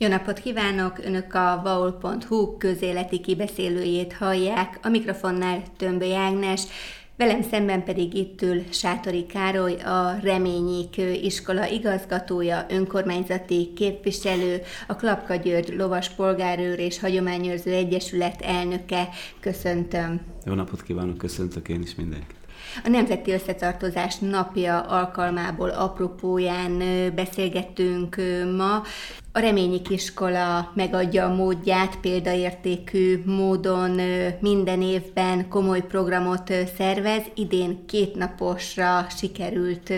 Jó napot kívánok! Önök a vaul.hu közéleti kibeszélőjét hallják, a mikrofonnál Tömböly Ágnes, velem szemben pedig itt ül Sátori Károly, a Reményik iskola igazgatója, önkormányzati képviselő, a Klapka György Lovas Polgárőr és Hagyományőrző Egyesület elnöke. Köszöntöm! Jó napot kívánok, köszöntök én is mindenkit! A Nemzeti Összetartozás napja alkalmából apropóján beszélgettünk ma. A Reményik Iskola megadja a módját, példaértékű módon minden évben komoly programot szervez. Idén két naposra sikerült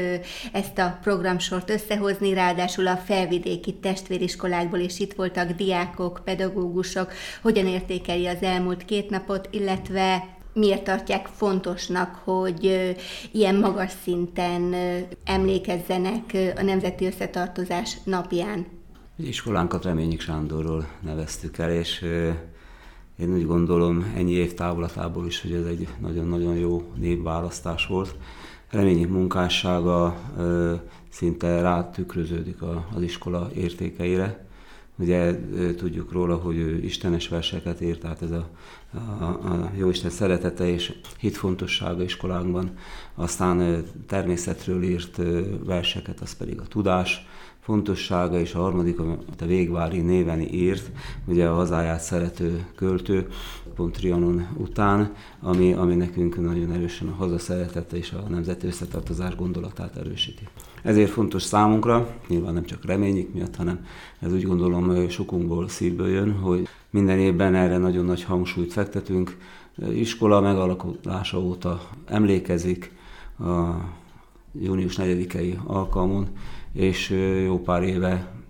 ezt a programsort összehozni, ráadásul a felvidéki testvériskolákból is itt voltak diákok, pedagógusok. Hogyan értékeli az elmúlt két napot, illetve miért tartják fontosnak, hogy ilyen magas szinten emlékezzenek a Nemzeti Összetartozás napján? Iskolánkat Reményik Sándorról neveztük el, és én úgy gondolom ennyi év távlatából is, hogy ez egy nagyon-nagyon jó névválasztás volt. Reményik munkássága szinte rátükröződik az iskola értékeire Ugye tudjuk róla, hogy ő istenes verseket írt, tehát ez a, a, a Jóisten szeretete és hitfontossága iskolánkban. Aztán természetről írt verseket, az pedig a tudás, fontossága, és a harmadik, amit a Végvári néven írt, ugye a hazáját szerető költő, pont Trianon után, ami, ami nekünk nagyon erősen a haza szeretete és a nemzeti összetartozás gondolatát erősíti. Ezért fontos számunkra, nyilván nem csak reményik miatt, hanem ez úgy gondolom sokunkból szívből jön, hogy minden évben erre nagyon nagy hangsúlyt fektetünk. Iskola megalakulása óta emlékezik a június 4-i alkalmon, és jó pár éve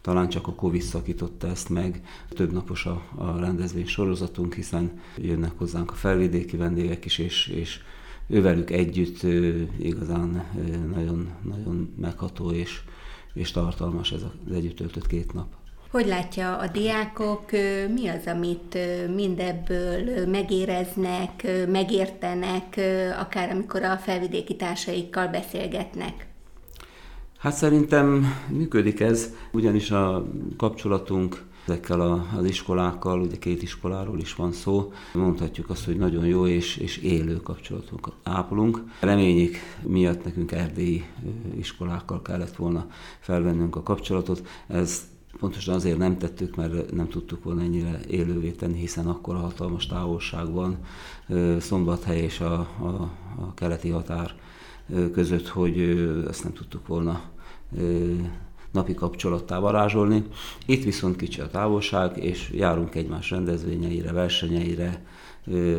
talán csak a Covid szakította ezt meg. Több napos a, a rendezvény sorozatunk, hiszen jönnek hozzánk a felvidéki vendégek is, és, és ővelük együtt igazán nagyon, nagyon megható és, és tartalmas ez az együtt töltött két nap. Hogy látja a diákok, mi az, amit mindebből megéreznek, megértenek, akár amikor a felvidéki társaikkal beszélgetnek? Hát szerintem működik ez, ugyanis a kapcsolatunk ezekkel a, az iskolákkal, ugye két iskoláról is van szó, mondhatjuk azt, hogy nagyon jó és, és élő kapcsolatunkat ápolunk. Reményik miatt nekünk erdélyi iskolákkal kellett volna felvennünk a kapcsolatot. Ez Pontosan azért nem tettük, mert nem tudtuk volna ennyire élővé tenni, hiszen akkor a hatalmas távolság van Szombathely és a, a, a keleti határ között, hogy ezt nem tudtuk volna napi kapcsolattá varázsolni. Itt viszont kicsi a távolság, és járunk egymás rendezvényeire, versenyeire,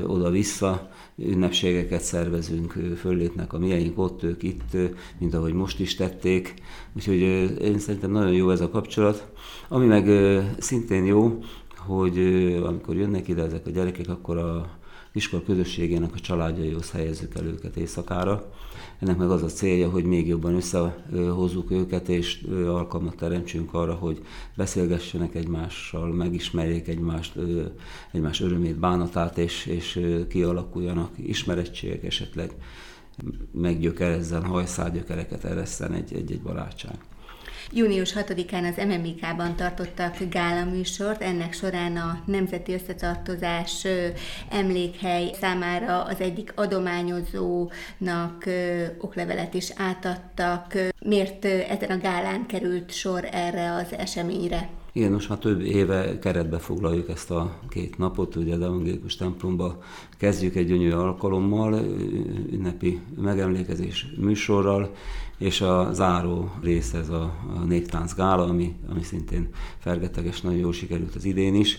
oda-vissza, ünnepségeket szervezünk, föllépnek a mieink ott, ők itt, mint ahogy most is tették. Úgyhogy én szerintem nagyon jó ez a kapcsolat. Ami meg szintén jó, hogy amikor jönnek ide ezek a gyerekek, akkor a iskola közösségének a családjaihoz helyezzük el őket éjszakára. Ennek meg az a célja, hogy még jobban összehozzuk őket, és alkalmat teremtsünk arra, hogy beszélgessenek egymással, megismerjék egymást, egymás örömét, bánatát, és, és kialakuljanak ismerettségek esetleg meggyökerezzen, hajszálgyökereket eresszen egy-egy barátság. Június 6-án az MMIK-ban tartottak gála ennek során a Nemzeti Összetartozás emlékhely számára az egyik adományozónak oklevelet is átadtak. Miért ezen a gálán került sor erre az eseményre? Igen, most már több éve keretbe foglaljuk ezt a két napot, ugye az evangélikus templomba kezdjük egy gyönyörű alkalommal, ünnepi megemlékezés műsorral, és a záró rész ez a, a Néptánc Gála, ami, ami szintén fergeteges, nagyon jól sikerült az idén is.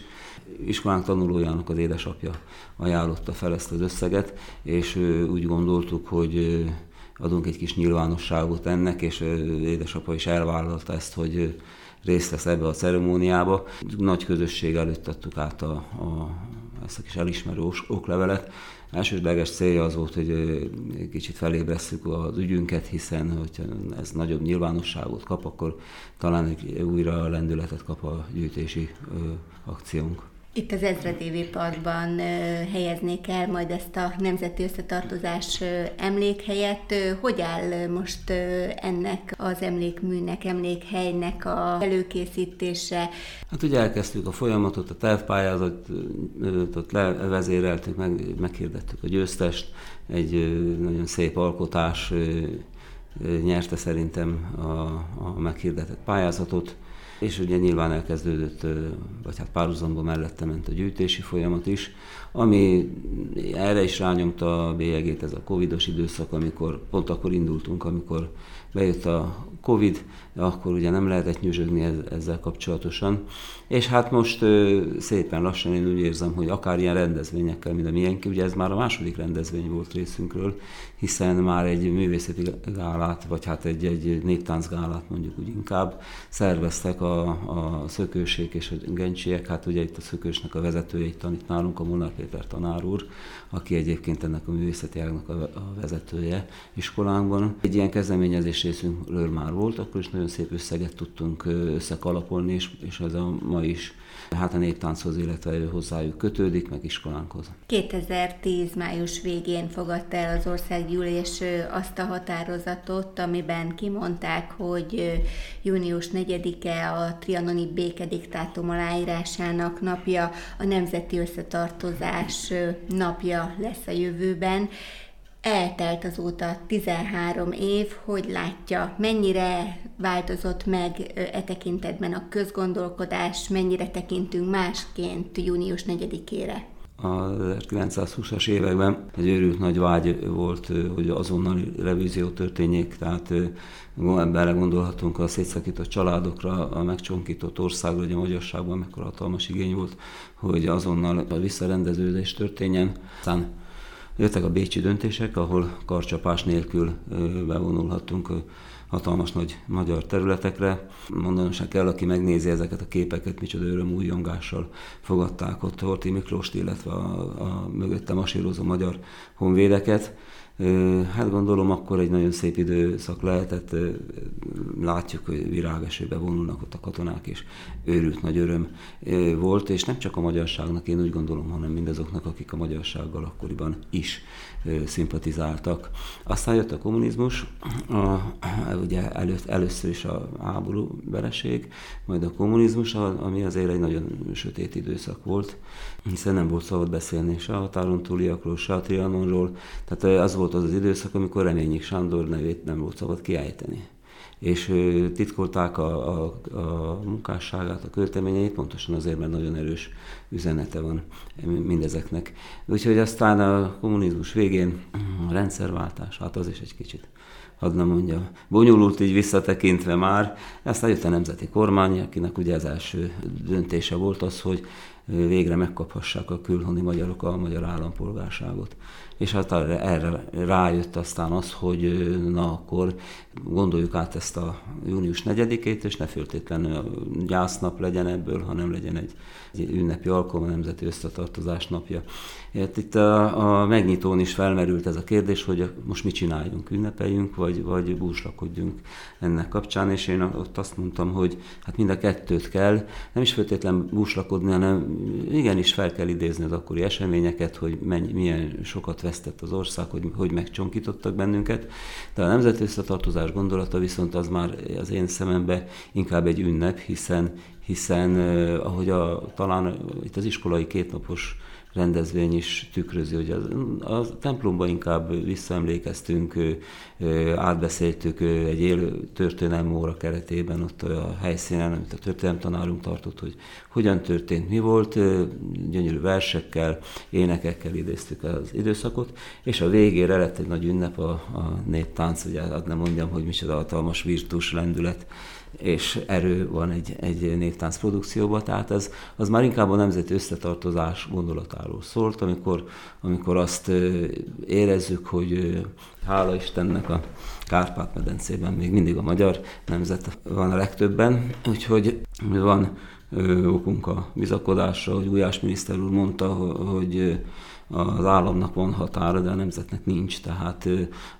Iskolánk tanulójának az édesapja ajánlotta fel ezt az összeget, és úgy gondoltuk, hogy adunk egy kis nyilvánosságot ennek, és édesapa is elvállalta ezt, hogy részt vesz ebbe a ceremóniába. Nagy közösség előtt adtuk át a, a, ezt a kis elismerő oklevelet. Elsődleges célja az volt, hogy kicsit felébresztjük az ügyünket, hiszen hogyha ez nagyobb nyilvánosságot kap, akkor talán újra lendületet kap a gyűjtési akciónk. Itt az Ezredévi Parkban helyeznék el majd ezt a Nemzeti Összetartozás emlékhelyet. Hogy áll most ennek az emlékműnek, emlékhelynek a előkészítése? Hát ugye elkezdtük a folyamatot, a tervpályázatot levezéreltük, meg, meghirdettük a győztest, egy nagyon szép alkotás nyerte szerintem a, a meghirdetett pályázatot és ugye nyilván elkezdődött, vagy hát párhuzamban mellette ment a gyűjtési folyamat is, ami erre is rányomta a bélyegét ez a covidos időszak, amikor pont akkor indultunk, amikor bejött a Covid, akkor ugye nem lehetett nyüzsögni ezzel kapcsolatosan. És hát most szépen lassan én úgy érzem, hogy akár ilyen rendezvényekkel, mint a miénk, ugye ez már a második rendezvény volt részünkről, hiszen már egy művészeti gálát, vagy hát egy, egy néptáncgálát mondjuk úgy inkább szerveztek a, a szökősék és a gencsiek, hát ugye itt a szökősnek a vezetője itt tanít nálunk, a Molnár Péter tanár úr, aki egyébként ennek a művészeti ágnak a, vezetője iskolánkban. Egy ilyen kezdeményezés részünkről már volt, akkor is nagyon szép összeget tudtunk összekalapolni, és, és ez a ma is hát a néptánchoz, illetve hozzájuk kötődik, meg iskolánkhoz. 2010 május végén fogadta el az országgyűlés azt a határozatot, amiben kimondták, hogy június 4-e a trianoni békediktátum aláírásának napja, a nemzeti összetartozás napja lesz a jövőben. Eltelt azóta 13 év, hogy látja, mennyire változott meg e tekintetben a közgondolkodás, mennyire tekintünk másként június 4-ére? A 1920-as években egy őrült nagy vágy volt, hogy azonnali revízió történjék, tehát bele gondolhatunk a szétszakított családokra, a megcsonkított országra, hogy a magyarságban mekkora hatalmas igény volt, hogy azonnal a visszarendeződés történjen. Aztán Jöttek a bécsi döntések, ahol karcsapás nélkül bevonulhattunk hatalmas nagy magyar területekre. Mondanom se kell, aki megnézi ezeket a képeket, micsoda öröm újongással fogadták ott Horti Miklóst, illetve a, a mögötte masírozó magyar honvédeket. Hát gondolom akkor egy nagyon szép időszak lehetett, látjuk, hogy virágesőbe vonulnak ott a katonák, és őrült nagy öröm volt, és nem csak a magyarságnak, én úgy gondolom, hanem mindazoknak, akik a magyarsággal akkoriban is szimpatizáltak. Aztán jött a kommunizmus, a, ugye előtt, először is a háború vereség, majd a kommunizmus, ami azért egy nagyon sötét időszak volt, hiszen nem volt szabad beszélni se a határon túliakról, se a Trianonról, tehát az volt az az időszak, amikor Reményik Sándor nevét nem volt szabad kiállítani és titkolták a, a, a munkásságát, a költeményeit, pontosan azért, mert nagyon erős üzenete van mindezeknek. Úgyhogy aztán a kommunizmus végén a rendszerváltás, hát az is egy kicsit hadd nem mondja, bonyolult így visszatekintve már. Aztán jött a nemzeti kormány, akinek ugye az első döntése volt az, hogy végre megkaphassák a külhoni magyarok a magyar állampolgárságot. És hát erre rájött aztán az, hogy na akkor gondoljuk át ezt a június 4-ét, és ne föltétlenül gyásznap legyen ebből, hanem legyen egy, egy ünnepi alkalom, a Nemzeti Összetartozás napja. Hát itt a, a megnyitón is felmerült ez a kérdés, hogy most mit csináljunk, ünnepeljünk, vagy, vagy búslakodjunk ennek kapcsán, és én ott azt mondtam, hogy hát mind a kettőt kell, nem is feltétlenül búslakodni, hanem igenis fel kell idézni az akkori eseményeket, hogy mennyi, milyen sokat vesztett az ország, hogy, hogy megcsonkítottak bennünket, de a nemzeti összetartozás gondolata viszont az már az én szemembe inkább egy ünnep, hiszen hiszen ahogy a, talán itt az iskolai kétnapos rendezvény is tükrözi, hogy a, a templomban inkább visszaemlékeztünk, átbeszéltük egy élő történelmi óra keretében ott a helyszínen, amit a történelmi tanárunk tartott, hogy hogyan történt, mi volt, gyönyörű versekkel, énekekkel idéztük az időszakot, és a végére lett egy nagy ünnep a, a néptánc, ugye hát nem mondjam, hogy micsoda hatalmas virtus lendület, és erő van egy, egy néptánc produkcióban, tehát ez az már inkább a nemzeti összetartozás gondolatáról szólt, amikor, amikor azt érezzük, hogy hála Istennek a Kárpát-medencében még mindig a magyar nemzet van a legtöbben, úgyhogy van okunk a bizakodásra, hogy Újás miniszter úr mondta, hogy az államnak van határa, de a nemzetnek nincs. Tehát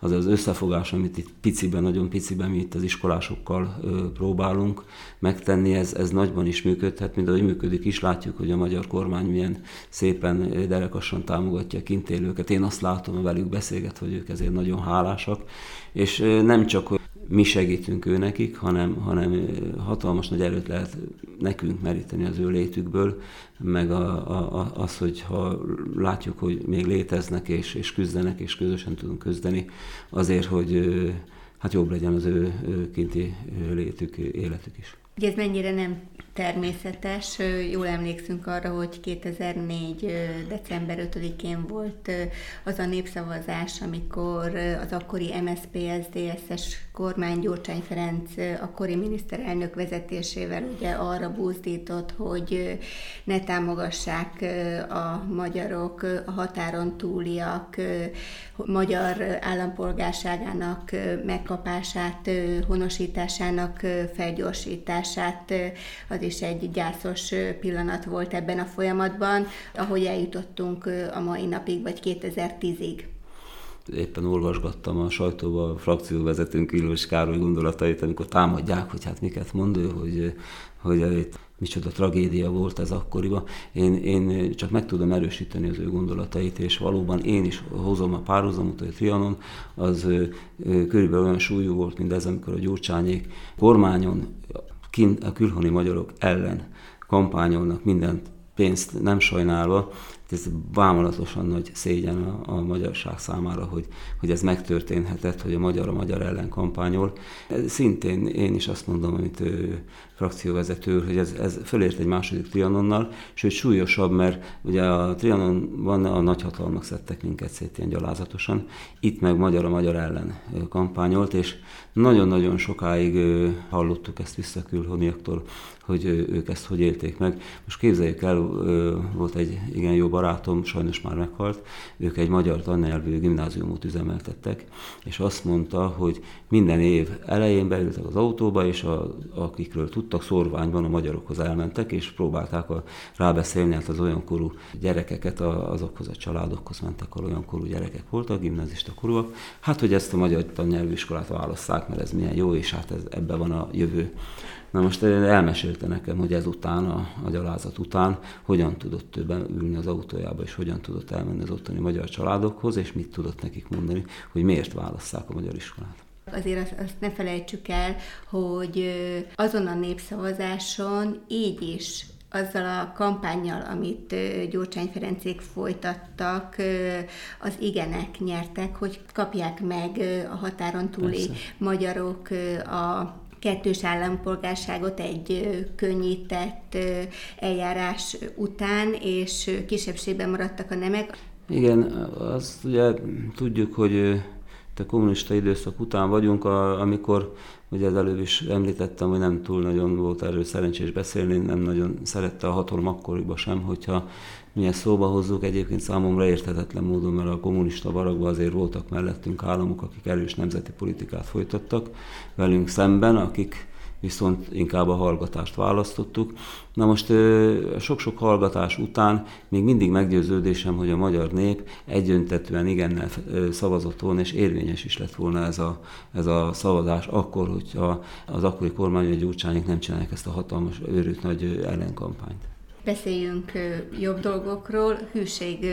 az az összefogás, amit itt piciben, nagyon piciben mi itt az iskolásokkal próbálunk megtenni, ez, ez nagyban is működhet, mint ahogy működik is. Látjuk, hogy a magyar kormány milyen szépen derekasan támogatja a kintélőket. Én azt látom, velük beszélget, hogy ők ezért nagyon hálásak. És nem csak mi segítünk ő nekik, hanem, hanem hatalmas nagy erőt lehet nekünk meríteni az ő létükből, meg a, a, az, hogy ha látjuk, hogy még léteznek és, és küzdenek, és közösen tudunk küzdeni azért, hogy hát jobb legyen az ő, kinti létük, életük is. Ugye ez mennyire nem természetes. Jól emlékszünk arra, hogy 2004. december 5-én volt az a népszavazás, amikor az akkori MSZP-SZDSZ-es kormány Gyurcsány Ferenc akkori miniszterelnök vezetésével ugye arra buzdított, hogy ne támogassák a magyarok, a határon túliak magyar állampolgárságának megkapását, honosításának felgyorsítását. Az is egy gyászos pillanat volt ebben a folyamatban, ahogy eljutottunk a mai napig, vagy 2010-ig éppen olvasgattam a sajtóba a frakcióvezetőnk Illós Károly gondolatait, amikor támadják, hogy hát miket mond ő, hogy, hogy itt micsoda tragédia volt ez akkoriban. Én, én csak meg tudom erősíteni az ő gondolatait, és valóban én is hozom a párhuzamot, hogy a Trianon az körülbelül olyan súlyú volt, mint ez, amikor a Gyurcsányék kormányon kint a külhoni magyarok ellen kampányolnak mindent pénzt nem sajnálva, ez bámulatosan nagy szégyen a, a magyarság számára, hogy, hogy ez megtörténhetett, hogy a magyar a magyar ellen kampányol. Szintén én is azt mondom, amit ő, frakcióvezető, hogy ez, ez fölért egy második trianonnal, sőt súlyosabb, mert ugye a trianonban a nagyhatalmak szedtek minket szét ilyen gyalázatosan, itt meg magyar a magyar ellen kampányolt, és nagyon-nagyon sokáig hallottuk ezt vissza külhoniaktól, hogy ők ezt hogy élték meg. Most képzeljük el, volt egy igen jó barátom, sajnos már meghalt, ők egy magyar tannyelvű gimnáziumot üzemeltettek, és azt mondta, hogy minden év elején beültek az autóba, és a, akikről tudtak, szorványban a magyarokhoz elmentek, és próbálták a, rábeszélni hát az olyan korú gyerekeket, a, azokhoz a családokhoz mentek, ahol olyan korú gyerekek voltak, gimnazista korúak, hát hogy ezt a magyar tannyelvű iskolát válasszák, mert ez milyen jó, és hát ez, ebbe van a jövő. Na most elmesélte nekem, hogy ezután, a, a gyalázat után, hogyan tudott többen ülni az autójába, és hogyan tudott elmenni az ottani magyar családokhoz, és mit tudott nekik mondani, hogy miért válasszák a magyar iskolát. Azért azt, azt ne felejtsük el, hogy azon a népszavazáson így is azzal a kampányjal, amit Gyurcsány Ferencék folytattak, az igenek nyertek, hogy kapják meg a határon túli Persze. magyarok a kettős állampolgárságot egy könnyített eljárás után, és kisebbségben maradtak a nemek. Igen, azt ugye tudjuk, hogy a kommunista időszak után vagyunk, amikor Ugye az előbb is említettem, hogy nem túl nagyon volt erről szerencsés beszélni, nem nagyon szerette a hatalom akkoriban sem, hogyha mi ezt szóba hozzuk, egyébként számomra érthetetlen módon, mert a kommunista barakban azért voltak mellettünk államok, akik erős nemzeti politikát folytattak velünk szemben, akik viszont inkább a hallgatást választottuk. Na most sok-sok hallgatás után még mindig meggyőződésem, hogy a magyar nép egyöntetően igennel szavazott volna, és érvényes is lett volna ez a, ez a szavazás akkor, hogyha az akkori kormány, vagy Gyurcsányék nem csinálják ezt a hatalmas, őrült nagy ellenkampányt. Beszéljünk jobb dolgokról, hűség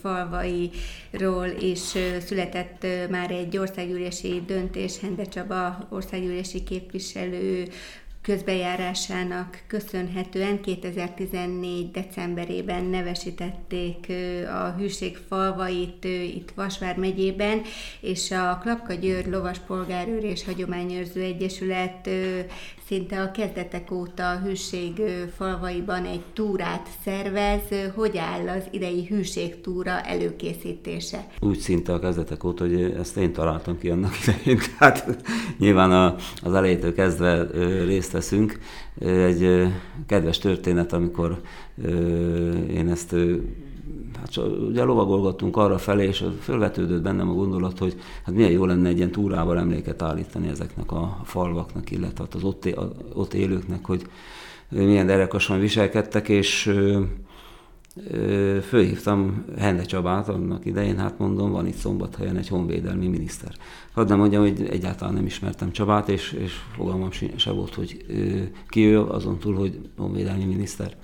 falvairól is született már egy országgyűlési döntés, Hende Csaba országgyűlési képviselő közbejárásának köszönhetően 2014. decemberében nevesítették a hűség falvait itt Vasvár megyében, és a Klapka Győr Lovas Polgárőr és Hagyományőrző Egyesület szinte a kezdetek óta a hűség falvaiban egy túrát szervez. Hogy áll az idei hűségtúra előkészítése? Úgy szinte a kezdetek óta, hogy ezt én találtam ki annak idején. Tehát nyilván a, az elejétől kezdve részt veszünk. Egy kedves történet, amikor én ezt hát ugye lovagolgattunk arra felé, és fölvetődött bennem a gondolat, hogy hát milyen jó lenne egy ilyen túrával emléket állítani ezeknek a falvaknak, illetve hát az ott, ott élőknek, hogy milyen derekasan viselkedtek, és fölhívtam Hende Csabát annak idején, hát mondom, van itt szombathelyen egy honvédelmi miniszter. Hadd nem mondjam, hogy egyáltalán nem ismertem Csabát, és, és fogalmam se volt, hogy ki ő, azon túl, hogy honvédelmi miniszter.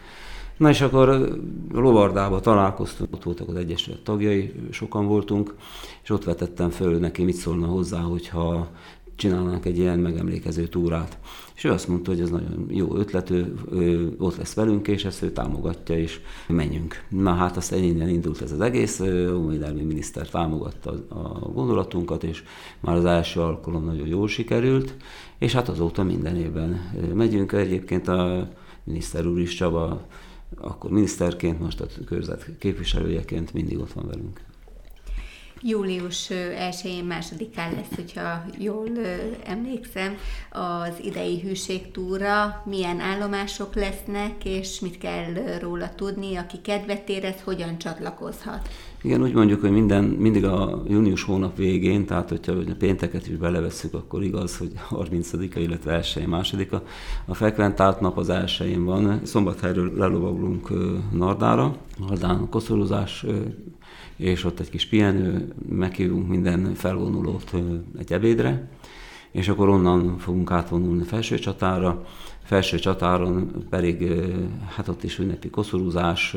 Na és akkor Lovardába találkoztunk, ott voltak az Egyesület tagjai, sokan voltunk, és ott vetettem föl neki, mit szólna hozzá, hogyha csinálnánk egy ilyen megemlékező túrát. És ő azt mondta, hogy ez nagyon jó ötlet, ő, ő ott lesz velünk, és ezt ő támogatja, és menjünk. Na hát aztán innen indult ez az egész, Honvédelmi miniszter támogatta a gondolatunkat, és már az első alkalom nagyon jól sikerült, és hát azóta minden évben megyünk. Egyébként a miniszter úr is Csaba, akkor miniszterként, most a körzet képviselőjeként mindig ott van velünk. Július 1-én, másodikán lesz, hogyha jól emlékszem, az idei hűségtúra, milyen állomások lesznek, és mit kell róla tudni, aki kedvet érez, hogyan csatlakozhat. Igen, úgy mondjuk, hogy minden, mindig a június hónap végén, tehát hogyha a pénteket is belevesszük, akkor igaz, hogy 30-a, illetve 1 másodika. A frekventált nap az elsőjén van. Szombathelyről lelovagolunk Nardára, Nardán koszorúzás és ott egy kis pihenő, meghívunk minden felvonulót egy ebédre, és akkor onnan fogunk átvonulni felső csatára, felső csatáron pedig, hát ott is ünnepi koszorúzás,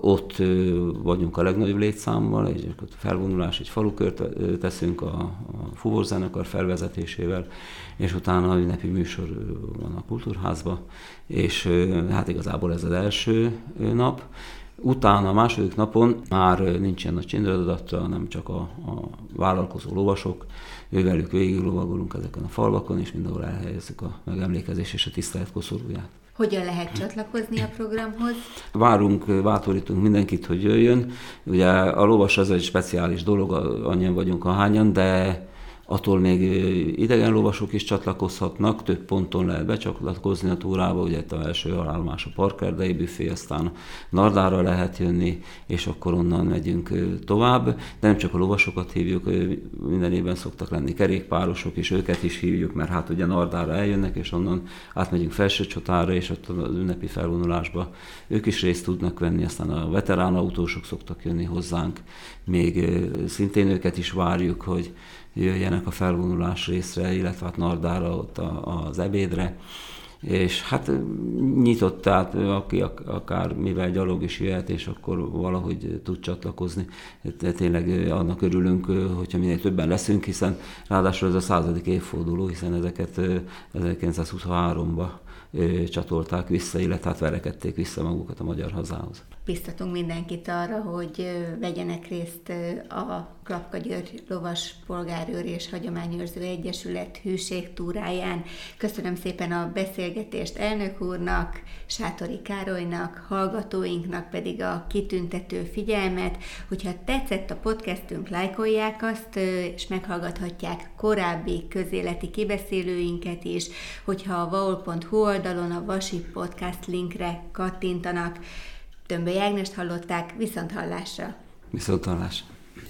ott vagyunk a legnagyobb létszámmal, egy felvonulás, egy falukört teszünk a, a fuvorzenekar felvezetésével, és utána ünnepi műsor van a kultúrházba, és hát igazából ez az első nap, Utána a második napon már nincs ilyen nagy csindradata, nem csak a, a vállalkozó lovasok, ővelük végig lovagolunk ezeken a falvakon, és mindenhol elhelyezzük a megemlékezés és a tisztelet koszorúját. Hogyan lehet csatlakozni a programhoz? Várunk, bátorítunk mindenkit, hogy jöjjön. Ugye a lovas az egy speciális dolog, annyian vagyunk a hányan, de attól még idegen lovasok is csatlakozhatnak, több ponton lehet becsatlakozni a túrába, ugye a első állomás a parkerdei büfé, aztán Nardára lehet jönni, és akkor onnan megyünk tovább, de nem csak a lovasokat hívjuk, minden évben szoktak lenni kerékpárosok, és őket is hívjuk, mert hát ugye Nardára eljönnek, és onnan átmegyünk felső csatára, és ott az ünnepi felvonulásba ők is részt tudnak venni, aztán a veterán autósok szoktak jönni hozzánk, még szintén őket is várjuk, hogy jöjjenek a felvonulás részre, illetve hát Nardára, ott a, az ebédre. És hát nyitott, tehát aki akár mivel gyalog is jöhet, és akkor valahogy tud csatlakozni. Tényleg annak örülünk, hogyha minél többen leszünk, hiszen ráadásul ez a századik évforduló, hiszen ezeket 1923-ban csatolták vissza, illetve hát verekedték vissza magukat a magyar hazához. Biztatunk mindenkit arra, hogy vegyenek részt a Klapka György Lovas Polgárőr és Hagyományőrző Egyesület hűségtúráján. Köszönöm szépen a beszélgetést elnök úrnak, Sátori Károlynak, hallgatóinknak pedig a kitüntető figyelmet. Hogyha tetszett a podcastünk, lájkolják azt, és meghallgathatják korábbi közéleti kibeszélőinket is, hogyha a vaul.hu oldalon a Vasi Podcast linkre kattintanak. Tömböly Ágnest hallották, viszont hallásra! Viszont hallásra!